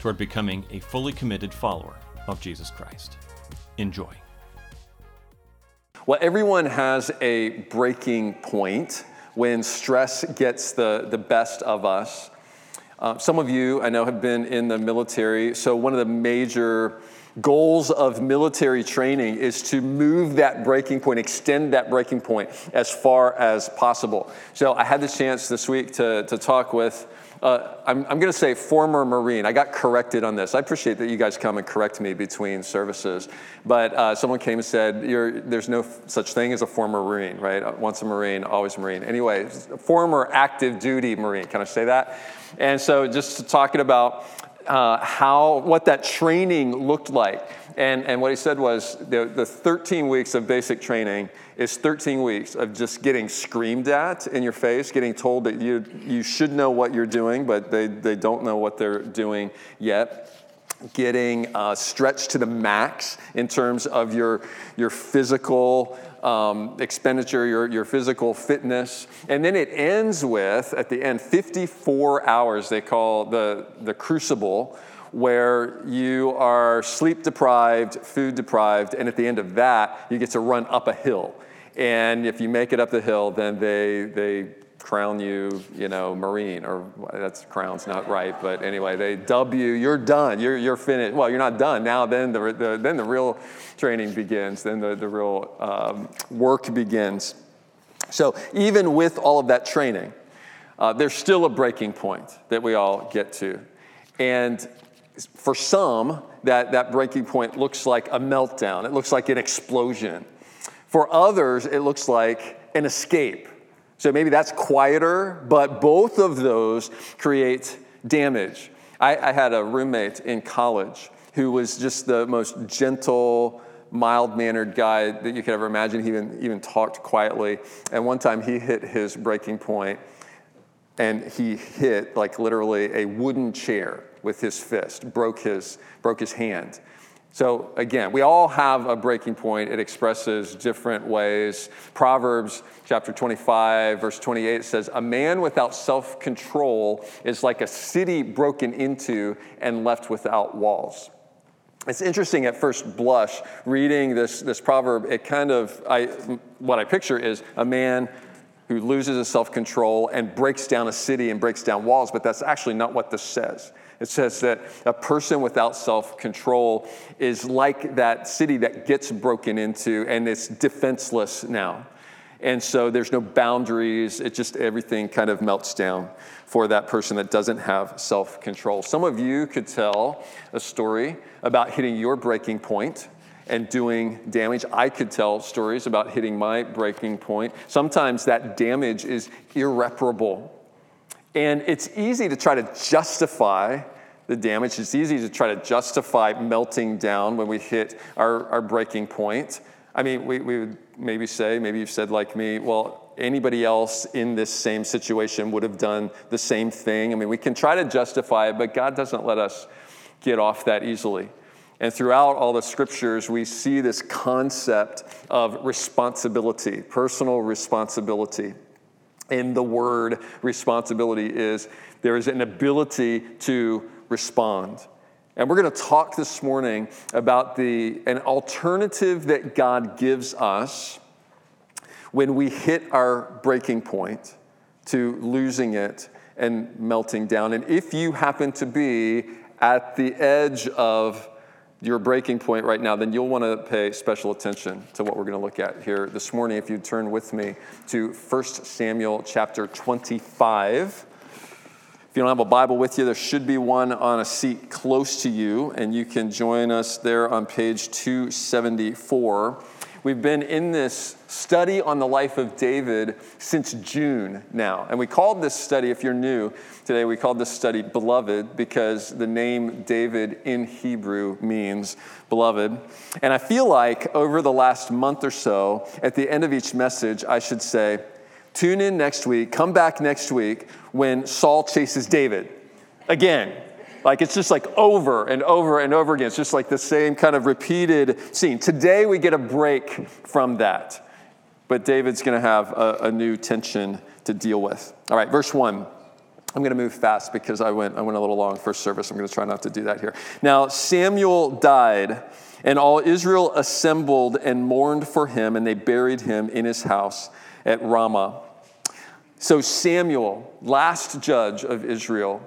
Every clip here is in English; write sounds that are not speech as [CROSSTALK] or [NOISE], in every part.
toward becoming a fully committed follower of Jesus Christ. Enjoy. Well, everyone has a breaking point when stress gets the, the best of us. Uh, some of you, I know, have been in the military, so one of the major goals of military training is to move that breaking point, extend that breaking point as far as possible. So I had the chance this week to, to talk with uh, I'm, I'm going to say former Marine. I got corrected on this. I appreciate that you guys come and correct me between services. But uh, someone came and said, there's no f- such thing as a former Marine, right? Uh, once a Marine, always a Marine. Anyway, former active duty Marine. Can I say that? And so just talking about uh, how, what that training looked like. And, and what he said was the, the 13 weeks of basic training is 13 weeks of just getting screamed at in your face, getting told that you, you should know what you're doing, but they, they don't know what they're doing yet getting uh, stretched to the max in terms of your, your physical um, expenditure, your, your physical fitness. And then it ends with, at the end, 54 hours, they call the, the crucible, where you are sleep deprived, food deprived, and at the end of that, you get to run up a hill. And if you make it up the hill, then they, they crown you, you know, Marine, or that's crown's not right, but anyway, they dub you, you're done, you're, you're finished. Well, you're not done. Now, then the, the then the real training begins, then the, the real um, work begins. So, even with all of that training, uh, there's still a breaking point that we all get to. And for some, that, that breaking point looks like a meltdown, it looks like an explosion. For others, it looks like an escape. So maybe that's quieter, but both of those create damage. I, I had a roommate in college who was just the most gentle, mild mannered guy that you could ever imagine. He even, even talked quietly. And one time he hit his breaking point and he hit, like literally, a wooden chair with his fist, broke his, broke his hand. So again, we all have a breaking point. It expresses different ways. Proverbs chapter 25, verse 28 says, A man without self control is like a city broken into and left without walls. It's interesting at first blush reading this, this proverb. It kind of, I, what I picture is a man who loses his self control and breaks down a city and breaks down walls, but that's actually not what this says. It says that a person without self control is like that city that gets broken into and it's defenseless now. And so there's no boundaries. It just everything kind of melts down for that person that doesn't have self control. Some of you could tell a story about hitting your breaking point and doing damage. I could tell stories about hitting my breaking point. Sometimes that damage is irreparable. And it's easy to try to justify the damage. It's easy to try to justify melting down when we hit our, our breaking point. I mean, we, we would maybe say, maybe you've said like me, well, anybody else in this same situation would have done the same thing. I mean, we can try to justify it, but God doesn't let us get off that easily. And throughout all the scriptures, we see this concept of responsibility, personal responsibility. And the word responsibility is there is an ability to respond. And we're going to talk this morning about the, an alternative that God gives us when we hit our breaking point to losing it and melting down. And if you happen to be at the edge of your breaking point right now, then you'll want to pay special attention to what we're going to look at here this morning. If you turn with me to 1 Samuel chapter 25. If you don't have a Bible with you, there should be one on a seat close to you, and you can join us there on page 274. We've been in this study on the life of David since June now. And we called this study, if you're new today, we called this study Beloved because the name David in Hebrew means beloved. And I feel like over the last month or so, at the end of each message, I should say, tune in next week, come back next week when Saul chases David again. Like it's just like over and over and over again. It's just like the same kind of repeated scene. Today we get a break from that. But David's going to have a, a, new tension to deal with. All right, verse 1. I'm going to move fast because I went, I went a little long first service. I'm going to try not to do that here. Now, Samuel died, and all Israel assembled and mourned for him, and they buried him in his house at Ramah. So, Samuel, last judge of Israel,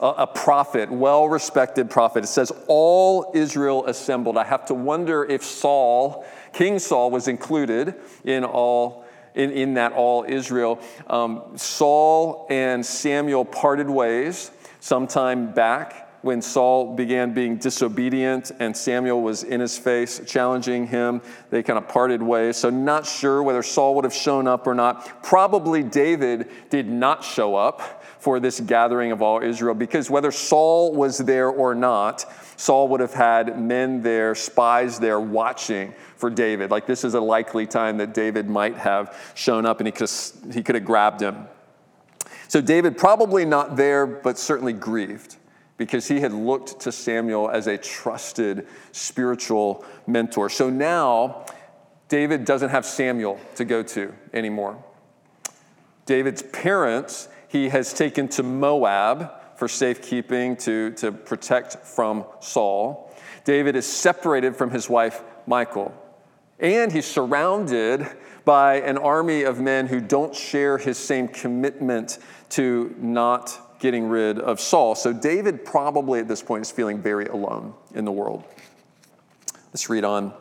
a prophet, well respected prophet. It says, All Israel assembled. I have to wonder if Saul, King Saul, was included in all. In, in that all Israel. Um, Saul and Samuel parted ways sometime back when Saul began being disobedient and Samuel was in his face challenging him. They kind of parted ways. So, not sure whether Saul would have shown up or not. Probably David did not show up for this gathering of all Israel because whether Saul was there or not, Saul would have had men there, spies there watching for David. Like this is a likely time that David might have shown up and he could have, he could have grabbed him. So David probably not there, but certainly grieved because he had looked to Samuel as a trusted spiritual mentor. So now David doesn't have Samuel to go to anymore. David's parents he has taken to Moab for safekeeping, to, to protect from Saul. David is separated from his wife, Michal. And he's surrounded by an army of men who don't share his same commitment to not getting rid of Saul. So David probably at this point is feeling very alone in the world. Let's read on.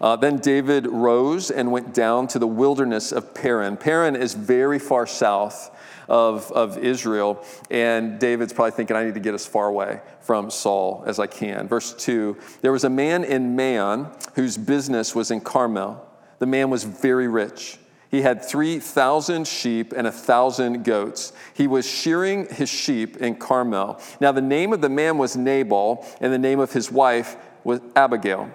Uh, then David rose and went down to the wilderness of Paran. Paran is very far south of, of Israel. And David's probably thinking, I need to get as far away from Saul as I can. Verse 2 There was a man in Maon whose business was in Carmel. The man was very rich. He had 3,000 sheep and a 1,000 goats. He was shearing his sheep in Carmel. Now, the name of the man was Nabal, and the name of his wife was Abigail.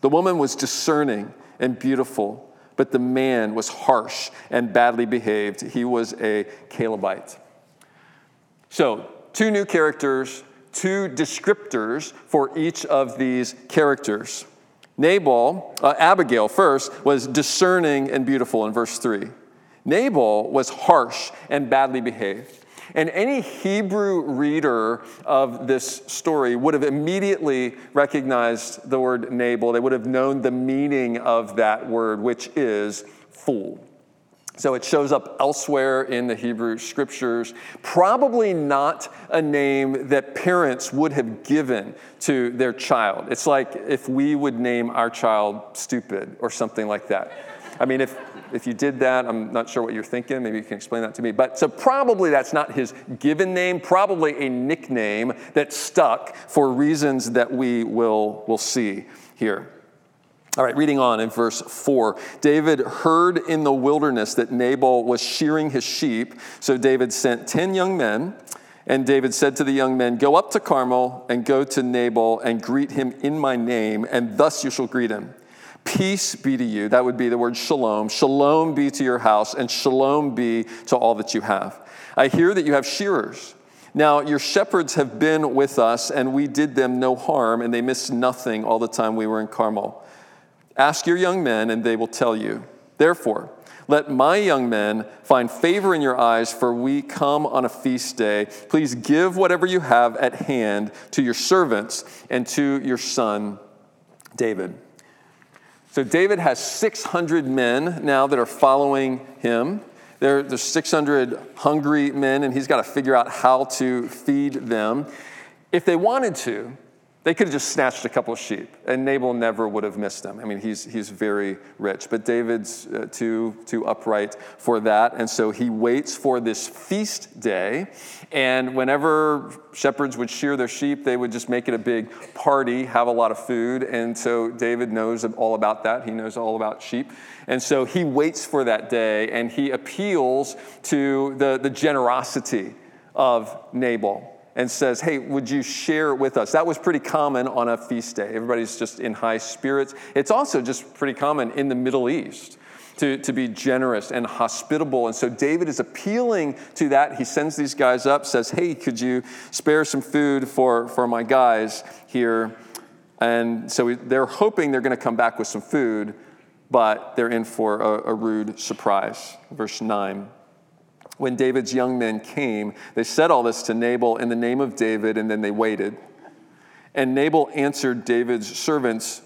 The woman was discerning and beautiful but the man was harsh and badly behaved. He was a Calebite. So, two new characters, two descriptors for each of these characters. Nabal, uh, Abigail first, was discerning and beautiful in verse 3. Nabal was harsh and badly behaved. And any Hebrew reader of this story would have immediately recognized the word Nabal. They would have known the meaning of that word, which is fool. So it shows up elsewhere in the Hebrew scriptures. Probably not a name that parents would have given to their child. It's like if we would name our child stupid or something like that. I mean, if if you did that, I'm not sure what you're thinking. Maybe you can explain that to me. But so probably that's not his given name, probably a nickname that stuck for reasons that we will, will see here. All right, reading on in verse 4. David heard in the wilderness that Nabal was shearing his sheep. So David sent 10 young men. And David said to the young men, Go up to Carmel and go to Nabal and greet him in my name, and thus you shall greet him. Peace be to you. That would be the word shalom. Shalom be to your house, and shalom be to all that you have. I hear that you have shearers. Now, your shepherds have been with us, and we did them no harm, and they missed nothing all the time we were in Carmel. Ask your young men, and they will tell you. Therefore, let my young men find favor in your eyes, for we come on a feast day. Please give whatever you have at hand to your servants and to your son David. So David has 600 men now that are following him. There, there's 600 hungry men, and he's got to figure out how to feed them. If they wanted to, They could have just snatched a couple of sheep, and Nabal never would have missed them. I mean, he's, he's very rich, but David's uh, too, too upright for that. And so he waits for this feast day. And whenever shepherds would shear their sheep, they would just make it a big party, have a lot of food. And so David knows all about that. He knows all about sheep. And so he waits for that day and he appeals to the, the generosity of Nabal and says, Hey, would you share it with us? That was pretty common on a feast day. Everybody's just in high spirits. It's also just pretty common in the Middle East. To, to be generous and hospitable. And so David is appealing to that. He sends these guys up, says, Hey, could you spare some food for, for my guys here? And so they're hoping they're going to come back with some food, but they're in for a, a rude surprise. Verse 9 when David's young men came, they said all this to Nabal in the name of David, and then they waited. And Nabal answered David's servants,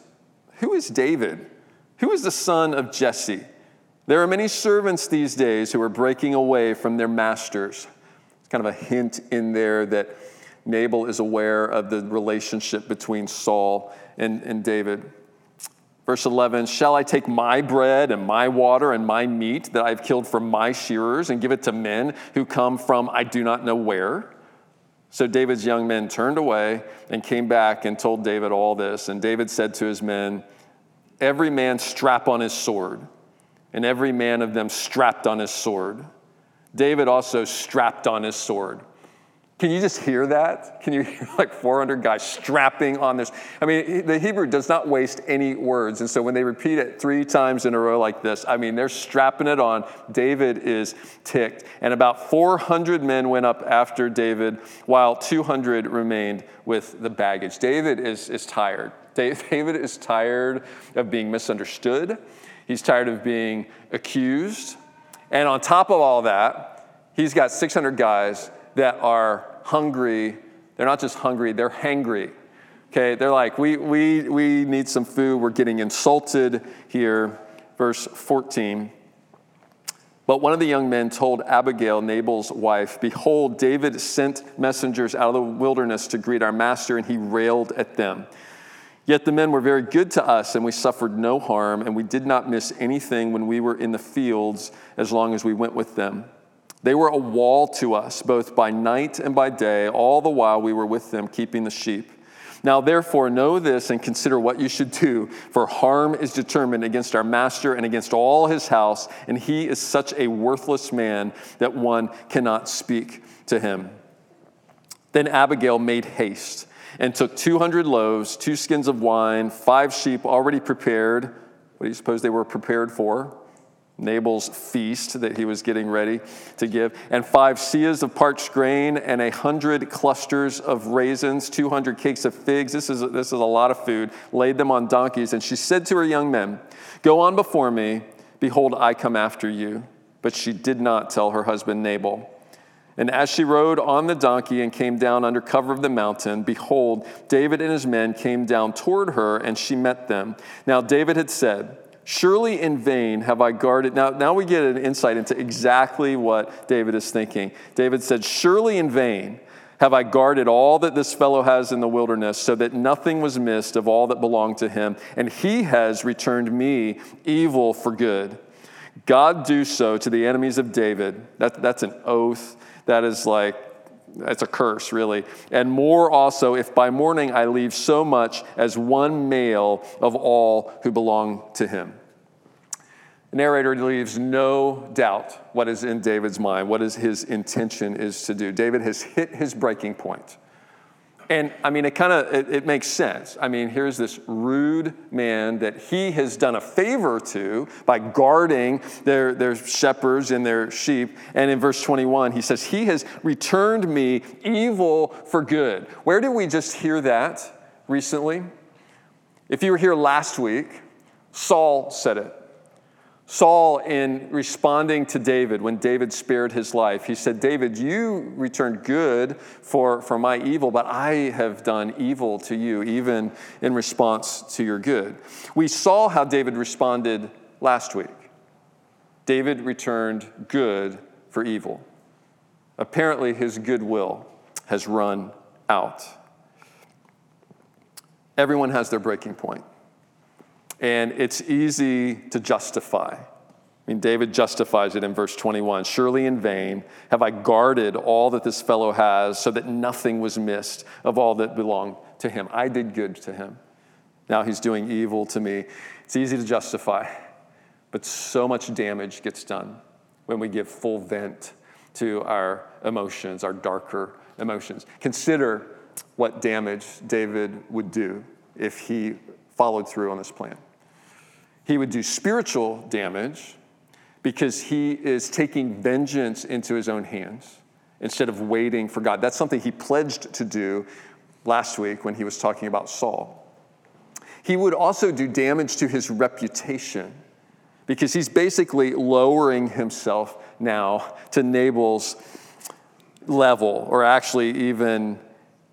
Who is David? Who is the son of Jesse? There are many servants these days who are breaking away from their masters. It's kind of a hint in there that Nabal is aware of the relationship between Saul and, and David. Verse 11 Shall I take my bread and my water and my meat that I've killed for my shearers and give it to men who come from I do not know where? So David's young men turned away and came back and told David all this. And David said to his men, Every man strap on his sword. And every man of them strapped on his sword. David also strapped on his sword. Can you just hear that? Can you hear like 400 guys strapping on this? I mean, the Hebrew does not waste any words. And so when they repeat it three times in a row like this, I mean, they're strapping it on. David is ticked. And about 400 men went up after David, while 200 remained with the baggage. David is, is tired. [LAUGHS] David is tired of being misunderstood, he's tired of being accused. And on top of all that, he's got 600 guys that are hungry. They're not just hungry, they're hangry. Okay, they're like, we, we, we need some food. We're getting insulted here. Verse 14. But one of the young men told Abigail, Nabal's wife, Behold, David sent messengers out of the wilderness to greet our master, and he railed at them. Yet the men were very good to us, and we suffered no harm, and we did not miss anything when we were in the fields as long as we went with them. They were a wall to us, both by night and by day, all the while we were with them keeping the sheep. Now, therefore, know this and consider what you should do, for harm is determined against our master and against all his house, and he is such a worthless man that one cannot speak to him. Then Abigail made haste and took 200 loaves, two skins of wine, five sheep already prepared. What do you suppose they were prepared for? Nabal's feast that he was getting ready to give, and five seahs of parched grain, and a hundred clusters of raisins, 200 cakes of figs. This is, this is a lot of food. Laid them on donkeys. And she said to her young men, Go on before me. Behold, I come after you. But she did not tell her husband Nabal. And as she rode on the donkey and came down under cover of the mountain, behold, David and his men came down toward her, and she met them. Now, David had said, Surely in vain have I guarded. Now, now we get an insight into exactly what David is thinking. David said, Surely in vain have I guarded all that this fellow has in the wilderness, so that nothing was missed of all that belonged to him. And he has returned me evil for good. God do so to the enemies of David. That, that's an oath. That is like, it's a curse, really. And more also, if by morning I leave so much as one male of all who belong to him. The narrator leaves no doubt what is in David's mind, what is his intention is to do. David has hit his breaking point. And I mean, it kind of it, it, makes sense. I mean, here's this rude man that he has done a favor to by guarding their, their shepherds and their sheep. And in verse 21, he says, He has returned me evil for good. Where did we just hear that recently? If you were here last week, Saul said it. Saul, in responding to David, when David spared his life, he said, David, you returned good for, for my evil, but I have done evil to you, even in response to your good. We saw how David responded last week. David returned good for evil. Apparently, his goodwill has run out. everyone has their breaking point. And it's easy to justify. I mean, David justifies it in verse 21 Surely in vain have I guarded all that this fellow has, so that nothing was missed of all that belonged to him. I did good to him. Now he's doing evil to me. It's easy to justify, but so much damage gets done when we give full vent to our emotions, our darker emotions. Consider what damage David would do if he followed through on this plan. He would do spiritual damage because he is taking vengeance into his own hands instead of waiting for God. That's something he pledged to do last week when he was talking about Saul. He would also do damage to his reputation because he's basically lowering himself now to Nabal's level, or actually even,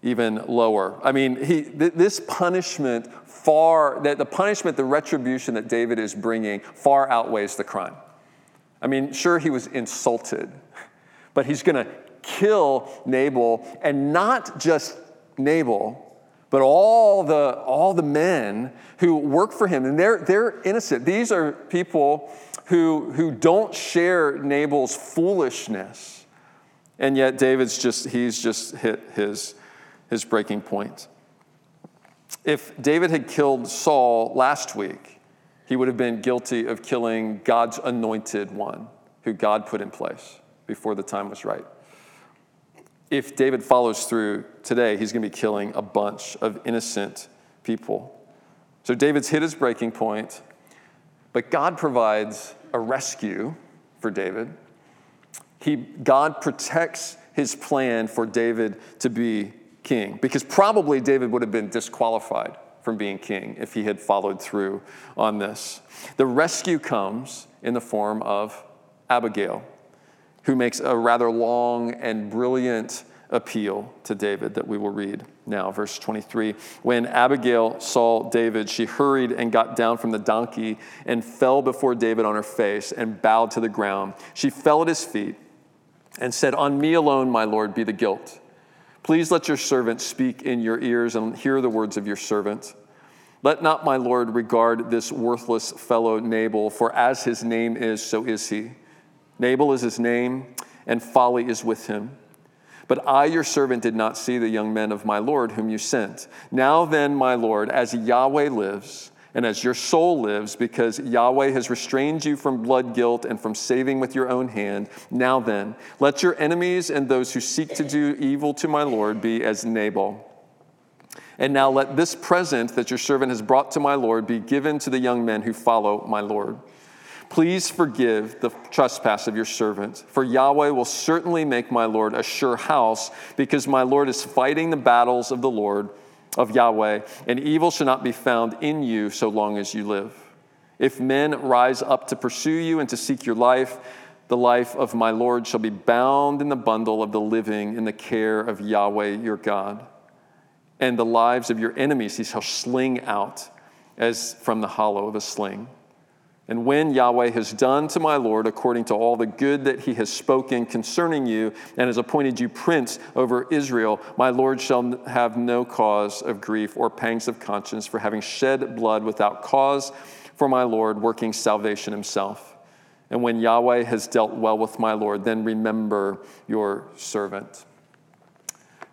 even lower. I mean, he, th- this punishment far, that the punishment, the retribution that David is bringing far outweighs the crime. I mean, sure, he was insulted, but he's going to kill Nabal, and not just Nabal, but all the, all the men who work for him. And they're, they're innocent. These are people who, who don't share Nabal's foolishness. And yet David's just, he's just hit his, his breaking point. If David had killed Saul last week, he would have been guilty of killing God's anointed one, who God put in place before the time was right. If David follows through today, he's going to be killing a bunch of innocent people. So David's hit his breaking point, but God provides a rescue for David. He, God protects his plan for David to be king, because probably David would have been disqualified from being king if he had followed through on this. The rescue comes in the form of Abigail, who makes a rather long and brilliant appeal to David that we will read now. Verse 23 When Abigail saw David, she hurried and got down from the donkey and fell before David on her face and bowed to the ground. She fell at his feet and said, On me alone, my Lord, be the guilt. Please let your servant speak in your ears and hear the words of your servant. Let not my Lord regard this worthless fellow Nabal, for as his name is, so is he. Nabal is his name, and folly is with him. But I, your servant, did not see the young men of my Lord whom you sent. Now then, my Lord, as Yahweh lives, and as your soul lives, because Yahweh has restrained you from blood guilt and from saving with your own hand. Now then, let your enemies and those who seek to do evil to my Lord be as Nabal. And now let this present that your servant has brought to my Lord be given to the young men who follow my Lord. Please forgive the trespass of your servant, for Yahweh will certainly make my Lord a sure house, because my Lord is fighting the battles of the Lord of Yahweh, and evil shall not be found in you so long as you live. If men rise up to pursue you and to seek your life, the life of my Lord shall be bound in the bundle of the living in the care of Yahweh your God. And the lives of your enemies he shall sling out as from the hollow of a sling. And when Yahweh has done to my Lord according to all the good that he has spoken concerning you and has appointed you prince over Israel, my Lord shall have no cause of grief or pangs of conscience for having shed blood without cause for my Lord, working salvation himself. And when Yahweh has dealt well with my Lord, then remember your servant.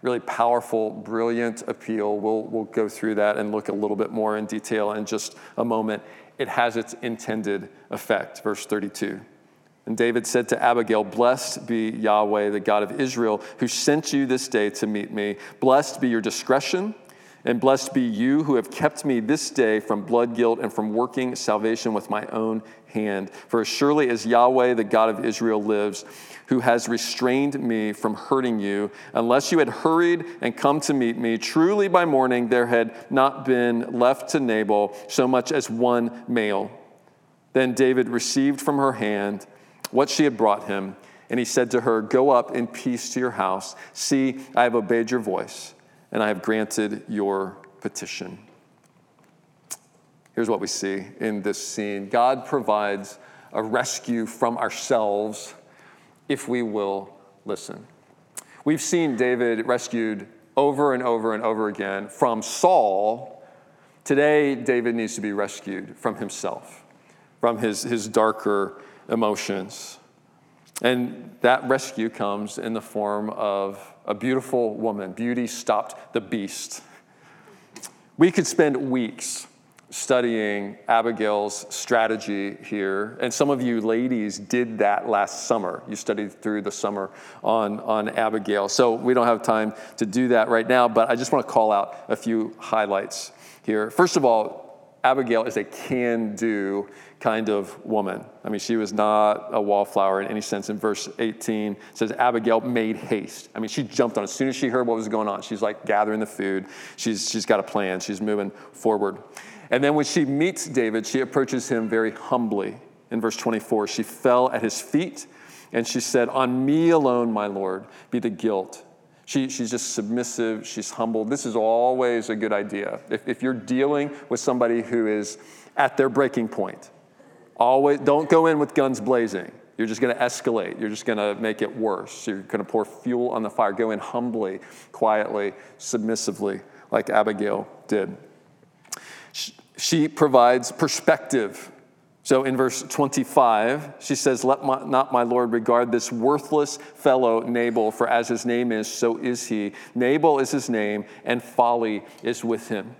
Really powerful, brilliant appeal. We'll, we'll go through that and look a little bit more in detail in just a moment it has its intended effect. Verse 32. And David said to Abigail, Blessed be Yahweh, the God of Israel, who sent you this day to meet me. Blessed be your discretion, and blessed be you who have kept me this day from blood guilt and from working salvation with my own hand. For as surely as Yahweh, the God of Israel, lives, who has restrained me from hurting you. Unless you had hurried and come to meet me, truly by morning there had not been left to Nabal so much as one male. Then David received from her hand what she had brought him, and he said to her, Go up in peace to your house. See, I have obeyed your voice, and I have granted your petition. Here's what we see in this scene God provides a rescue from ourselves if we will listen. We've seen David rescued over and over and over again from Saul, Today, David needs to be rescued from himself, from his, his darker emotions. And that rescue comes in the form of a beautiful woman. Beauty stopped the beast. We could spend weeks studying Abigail's strategy here. And some of you ladies did that last summer. You studied through the summer on, on Abigail. So we don't have time to do that right now, but I just want to call out a few highlights here. First of all, Abigail is a can do kind of woman. I mean, she was not a wallflower in any sense. In verse 18, says Abigail made haste. I mean, she jumped on as soon as she heard what was going on. She's like gathering the food. She's, she's got a plan. She's moving forward. And then when she meets David, she approaches him very humbly. In verse 24, she fell at his feet and she said, On me alone, my Lord, be the guilt. She, she's just submissive, she's humble. This is always a good idea. If, if you're dealing with somebody who is at their breaking point, always don't go in with guns blazing. You're just going to escalate. You're just going to make it worse. You're going to pour fuel on the fire. Go in humbly, quietly, submissively, like Abigail did. She provides perspective. So in verse 25, she says, Let my, not my Lord regard this worthless fellow Nabal, for as his name is, so is he. Nabal is his name, and folly is with him.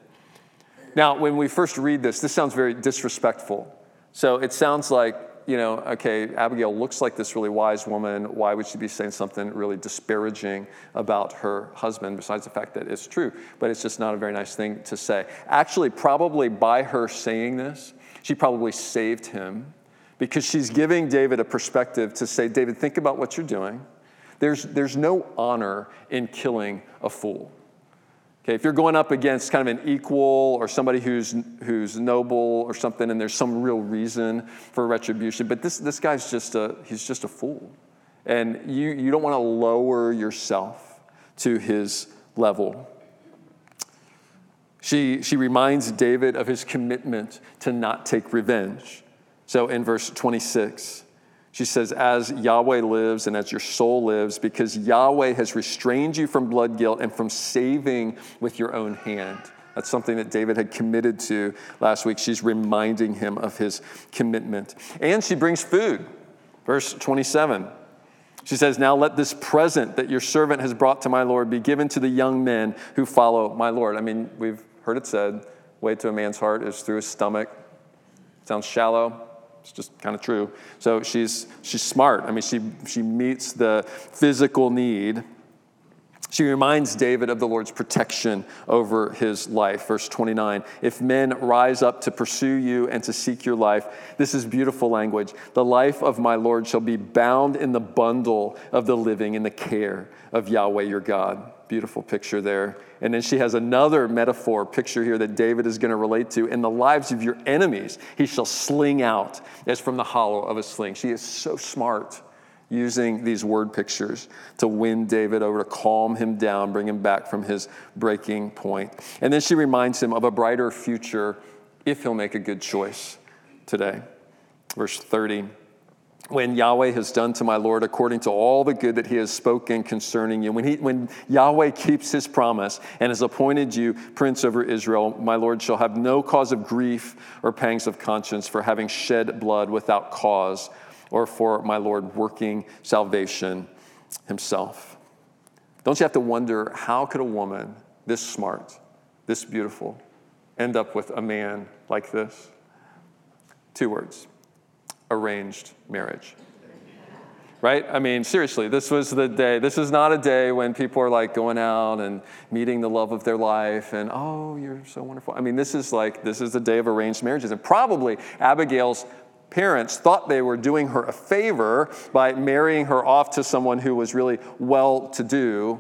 Now, when we first read this, this sounds very disrespectful. So it sounds like you know, okay, Abigail looks like this really wise woman. Why would she be saying something really disparaging about her husband, besides the fact that it's true? But it's just not a very nice thing to say. Actually, probably by her saying this, she probably saved him because she's giving David a perspective to say, David, think about what you're doing. There's, there's no honor in killing a fool. Okay, if you're going up against kind of an equal or somebody who's, who's noble or something and there's some real reason for retribution, but this, this guy's just a, he's just a fool. And you, you don't want to lower yourself to his level. She, she reminds David of his commitment to not take revenge. So in verse 26, she says, As Yahweh lives and as your soul lives, because Yahweh has restrained you from blood guilt and from saving with your own hand. That's something that David had committed to last week. She's reminding him of his commitment. And she brings food. Verse 27. She says, Now let this present that your servant has brought to my Lord be given to the young men who follow my Lord. I mean, we've heard it said, way to a man's heart is through his stomach. Sounds shallow. It's just kind of true. So she's, she's smart. I mean, she, she meets the physical need. She reminds David of the Lord's protection over his life. Verse 29 If men rise up to pursue you and to seek your life, this is beautiful language. The life of my Lord shall be bound in the bundle of the living in the care of Yahweh your God. Beautiful picture there. And then she has another metaphor picture here that David is going to relate to. In the lives of your enemies, he shall sling out as from the hollow of a sling. She is so smart using these word pictures to win David over, to calm him down, bring him back from his breaking point. And then she reminds him of a brighter future if he'll make a good choice today. Verse 30 when Yahweh has done to my Lord according to all the good that he has spoken concerning you. When, he, when Yahweh keeps his promise and has appointed you prince over Israel, my Lord shall have no cause of grief or pangs of conscience for having shed blood without cause or for my Lord working salvation himself. Don't you have to wonder how could a woman this smart, this beautiful, end up with a man like this? Two words arranged marriage. Right? I mean, seriously, this was the day. This is not a day when people are like going out and meeting the love of their life and, oh, you're so wonderful. I mean, this is like, this is the day of arranged marriages. And probably Abigail's parents thought they were doing her a favor by marrying her off to someone who was really well to do,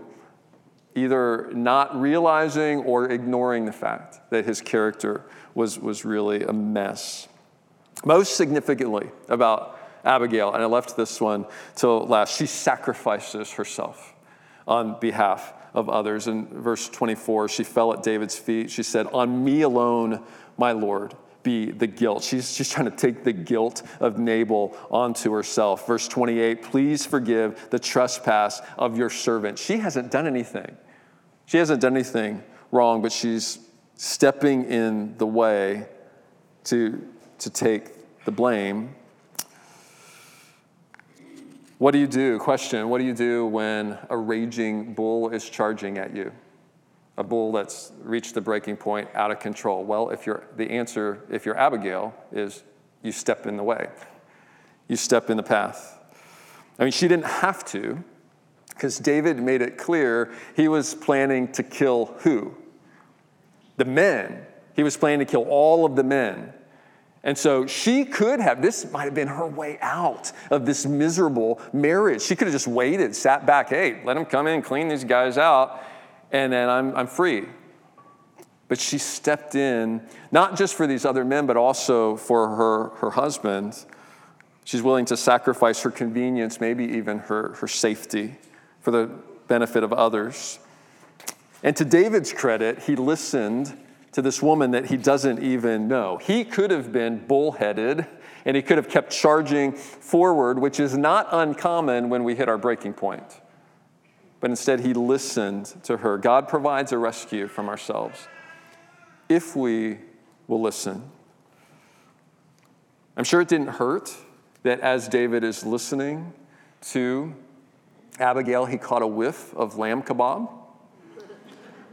either not realizing or ignoring the fact that his character was, was really a mess. Most significantly about Abigail, and I left this one till last, she sacrifices herself on behalf of others. In verse 24, she fell at David's feet. She said, On me alone, my Lord, be the guilt. She's, she's trying to take the guilt of Nabal onto herself. Verse 28, please forgive the trespass of your servant. She hasn't done anything. She hasn't done anything wrong, but she's stepping in the way to, to take the blame. What do you do? Question What do you do when a raging bull is charging at you? A bull that's reached the breaking point, out of control. Well, if you're, the answer, if you're Abigail, is you step in the way, you step in the path. I mean, she didn't have to, because David made it clear he was planning to kill who? The men. He was planning to kill all of the men. And so she could have, this might have been her way out of this miserable marriage. She could have just waited, sat back, hey, let him come in, clean these guys out, and then I'm, I'm free. But she stepped in, not just for these other men, but also for her, her husband. She's willing to sacrifice her convenience, maybe even her, her safety, for the benefit of others. And to David's credit, he listened to this woman that he doesn't even know. He could have been bullheaded and he could have kept charging forward, which is not uncommon when we hit our breaking point but instead he listened to her. God provides a rescue from ourselves if we will listen. I'm sure it didn't hurt that as David is listening to Abigail, he caught a whiff of lamb kebab.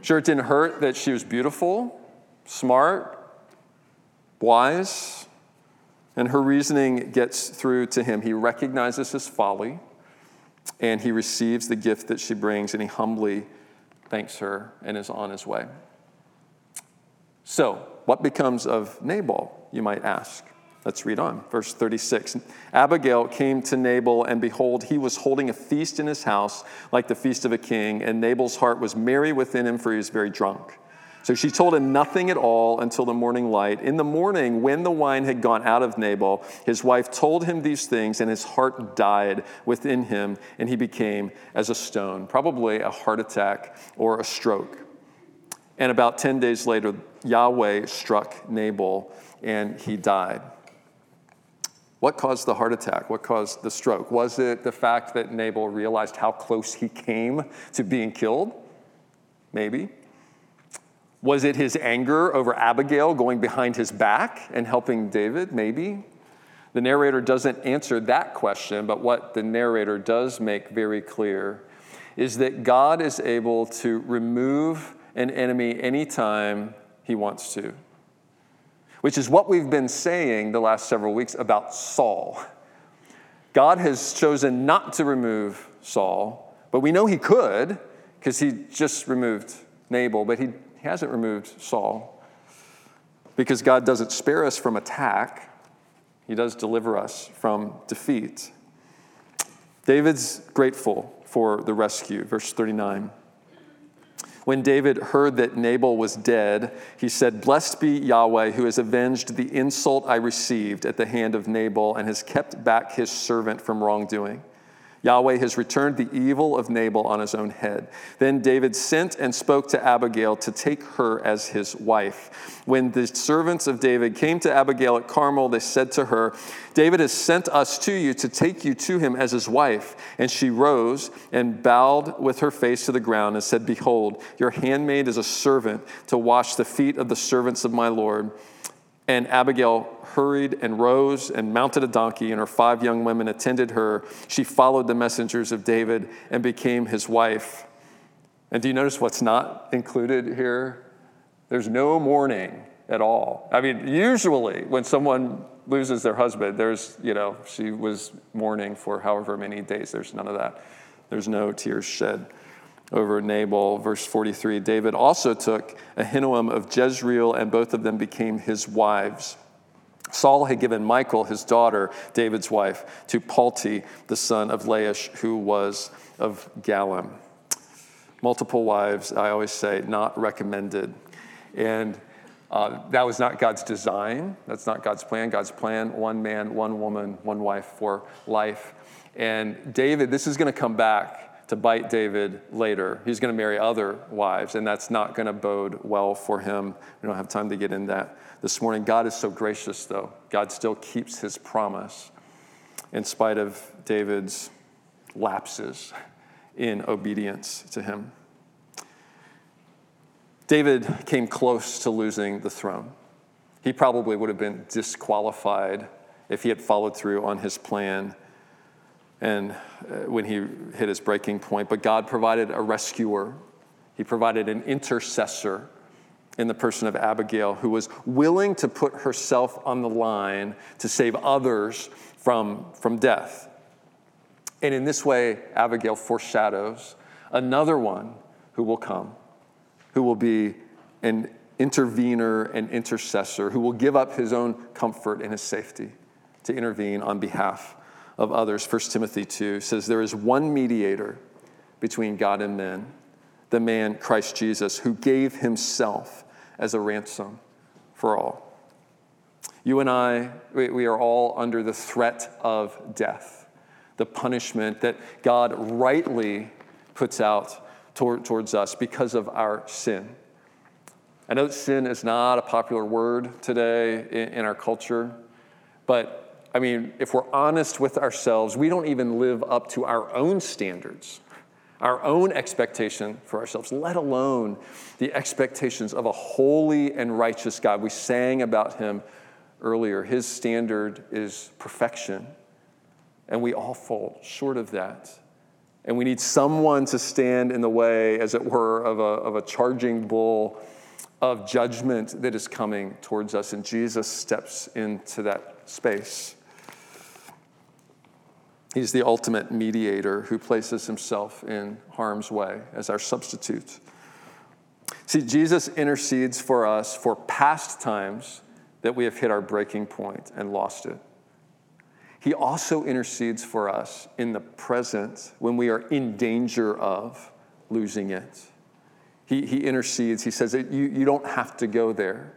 Sure, it didn't hurt that she was beautiful, smart, wise, and her reasoning gets through to him. He recognizes his folly and he receives the gift that she brings and he humbly thanks her and is on his way. So, what becomes of Nabal, you might ask? Let's read on. Verse 36. Abigail came to Nabal, and behold, he was holding a feast in his house like the feast of a king, and Nabal's heart was merry within him, for he was very drunk. So she told him nothing at all until the morning light. In the morning, when the wine had gone out of Nabal, his wife told him these things, and his heart died within him, and he became as a stone, probably a heart attack or a stroke. And about 10 days later, Yahweh struck Nabal, and he died. What caused the heart attack? What caused the stroke? Was it the fact that Nabal realized how close he came to being killed? Maybe. Was it his anger over Abigail going behind his back and helping David? Maybe. The narrator doesn't answer that question, but what the narrator does make very clear is that God is able to remove an enemy anytime he wants to, which is what we've been saying the last several weeks about Saul. God has chosen not to remove Saul, but we know he could because he just removed Nabal, but he he hasn't removed Saul because God doesn't spare us from attack, He does deliver us from defeat. David's grateful for the rescue. Verse 39. When David heard that Nabal was dead, he said, Blessed be Yahweh, who has avenged the insult I received at the hand of Nabal and has kept back his servant from wrongdoing. Yahweh has returned the evil of Nabal on his own head. Then David sent and spoke to Abigail to take her as his wife. When the servants of David came to Abigail at Carmel, they said to her, David has sent us to you to take you to him as his wife. And she rose and bowed with her face to the ground and said, Behold, your handmaid is a servant to wash the feet of the servants of my Lord. And Abigail hurried and rose and mounted a donkey, and her five young women attended her. She followed the messengers of David and became his wife. And do you notice what's not included here? There's no mourning at all. I mean, usually when someone loses their husband, there's, you know, she was mourning for however many days. There's none of that. There's no tears shed over Nabal. Verse 43 David also took Ahinoam of Jezreel, and both of them became his wives. Saul had given Michal, his daughter, David's wife, to Palti, the son of Laish, who was of Gallim. Multiple wives, I always say, not recommended. And uh, that was not God's design. That's not God's plan. God's plan one man, one woman, one wife for life. And David, this is going to come back to bite David later. He's going to marry other wives, and that's not going to bode well for him. We don't have time to get in that this morning. God is so gracious, though. God still keeps his promise in spite of David's lapses in obedience to him. David came close to losing the throne. He probably would have been disqualified if he had followed through on his plan and uh, when he hit his breaking point. But God provided a rescuer, He provided an intercessor in the person of Abigail, who was willing to put herself on the line to save others from, from death. And in this way, Abigail foreshadows another one who will come, who will be an intervener and intercessor, who will give up his own comfort and his safety to intervene on behalf of others. 1 Timothy 2 says, There is one mediator between God and men, the man Christ Jesus, who gave himself as a ransom for all. You and I, we are all under the threat of death, the punishment that God rightly puts out toward, towards us because of our sin. I know that sin is not a popular word today in, in our culture, but I mean, if we're honest with ourselves, we don't even live up to our own standards, our own expectation for ourselves, let alone the expectations of a holy and righteous God. We sang about him earlier. His standard is perfection, and we all fall short of that. And we need someone to stand in the way, as it were, of a, of a charging bull of judgment that is coming towards us. And Jesus steps into that space. He's the ultimate mediator who places himself in harm's way as our substitute. See, Jesus intercedes for us for past times that we have hit our breaking point and lost it. He also intercedes for us in the present when we are in danger of losing it. He, he intercedes. He says you, you don't have to go there.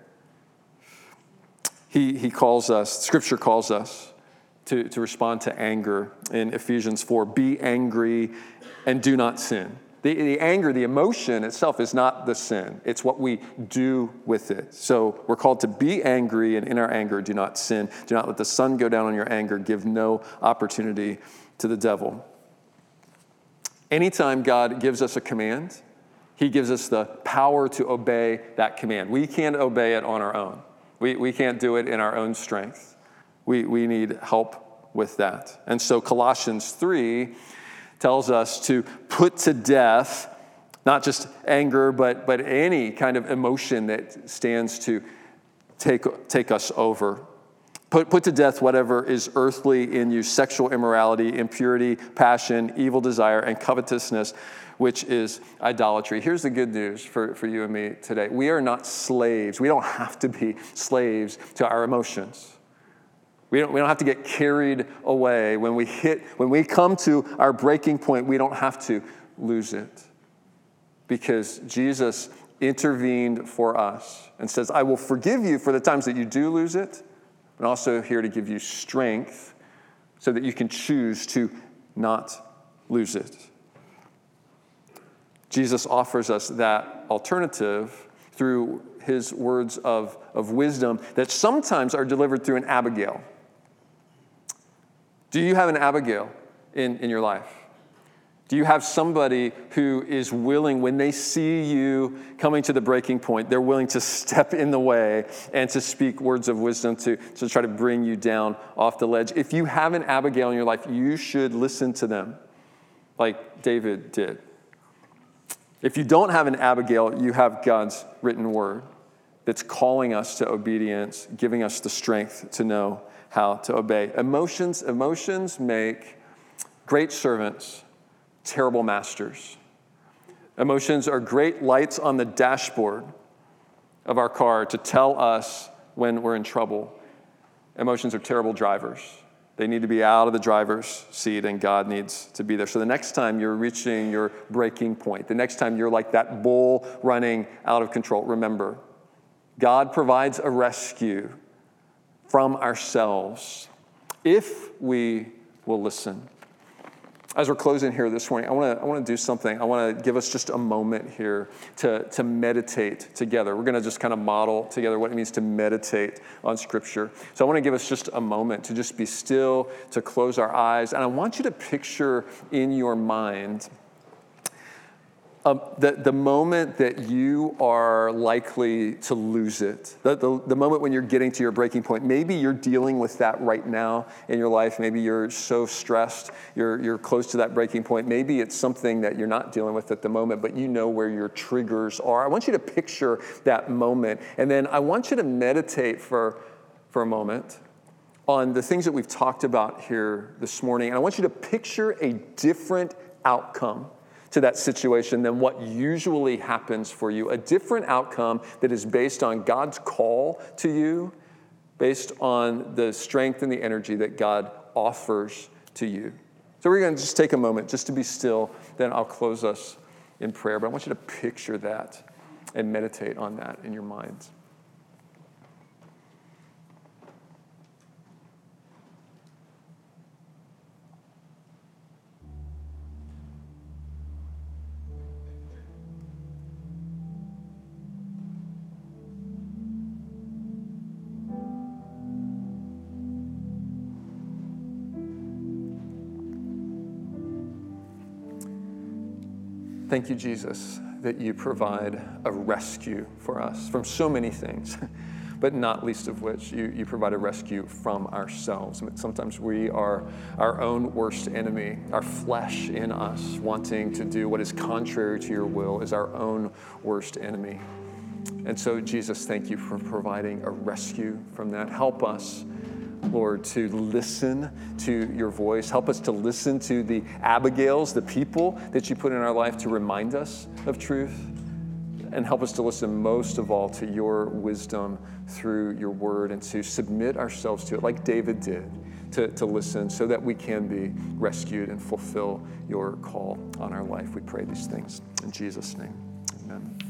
He, he calls us, Scripture calls us to, to respond to anger in Ephesians 4 be angry and do not sin. The, the anger, the emotion itself is not the sin, it's what we do with it. So we're called to be angry, and in our anger, do not sin. Do not let the sun go down on your anger. Give no opportunity to the devil. Anytime God gives us a command, he gives us the power to obey that command. We can't obey it on our own, we, we can't do it in our own strength. We, we need help with that. And so Colossians 3 tells us to put to death not just anger, but, but any kind of emotion that stands to take, take us over. Put, put to death whatever is earthly in you sexual immorality, impurity, passion, evil desire, and covetousness, which is idolatry. Here's the good news for, for you and me today we are not slaves. We don't have to be slaves to our emotions. We don't, we don't have to get carried away. When we hit, when we come to our breaking point, we don't have to lose it. Because Jesus intervened for us and says, I will forgive you for the times that you do lose it, but also here to give you strength so that you can choose to not lose it. Jesus offers us that alternative through his words of, of wisdom that sometimes are delivered through an Abigail. Do you have an Abigail in, in your life? Do you have somebody who is willing, when they see you coming to the breaking point, they're willing to step in the way and to speak words of wisdom to, to try to bring you down off the ledge? If you have an Abigail in your life, you should listen to them like David did. If you don't have an Abigail, you have God's written word that's calling us to obedience, giving us the strength to know how to obey. Emotions, emotions make great servants, terrible masters. Emotions are great lights on the dashboard of our car to tell us when we're in trouble. Emotions are terrible drivers. They need to be out of the driver's seat, and God needs to be there. So the next time you're reaching your breaking point, the next time you're like that bull running out of control, remember God provides a rescue from ourselves if we will listen. As we're closing here this morning, I want to I want to do something. I want to give us just a moment here to, to meditate together. We're going to just kind of model together what it means to meditate on Scripture. So I want to give us just a moment to just be still, to close our eyes, and I want you to picture in your mind um, the, the moment that you are likely to lose it, the, the, the, moment when you're getting to your breaking point, maybe you're dealing with that right now in your life. Maybe you're so stressed, you're, you're close to that breaking point. Maybe it's something that you're not dealing with at the moment, but you know where your triggers are. I want you to picture that moment, and then I want you to meditate for, for a moment on the things that we've talked about here this morning. And I want you to picture a different outcome to that situation than what usually happens for you. A different outcome that is based on God's call to you, based on the strength and the energy that God offers to you. So we're going to just take a moment just to be still, then I'll close us in prayer. But I want you to picture that and meditate on that in your minds. Thank you, Jesus, that you provide a rescue for us from so many things, [LAUGHS] but not least of which you, you provide a rescue from ourselves. Sometimes we are our own worst enemy. Our flesh in us, wanting to do what is contrary to your will, is our own worst enemy. And so, Jesus, thank you for providing a rescue from that. Help us Lord, to listen to your voice. Help us to listen to the Abigails, the people that you put in our life to remind us of truth. And help us to listen most of all to your wisdom through your word and to submit ourselves to it, like David did, to, to listen so that we can be rescued and fulfill your call on our life. We pray these things in Jesus' name. Amen.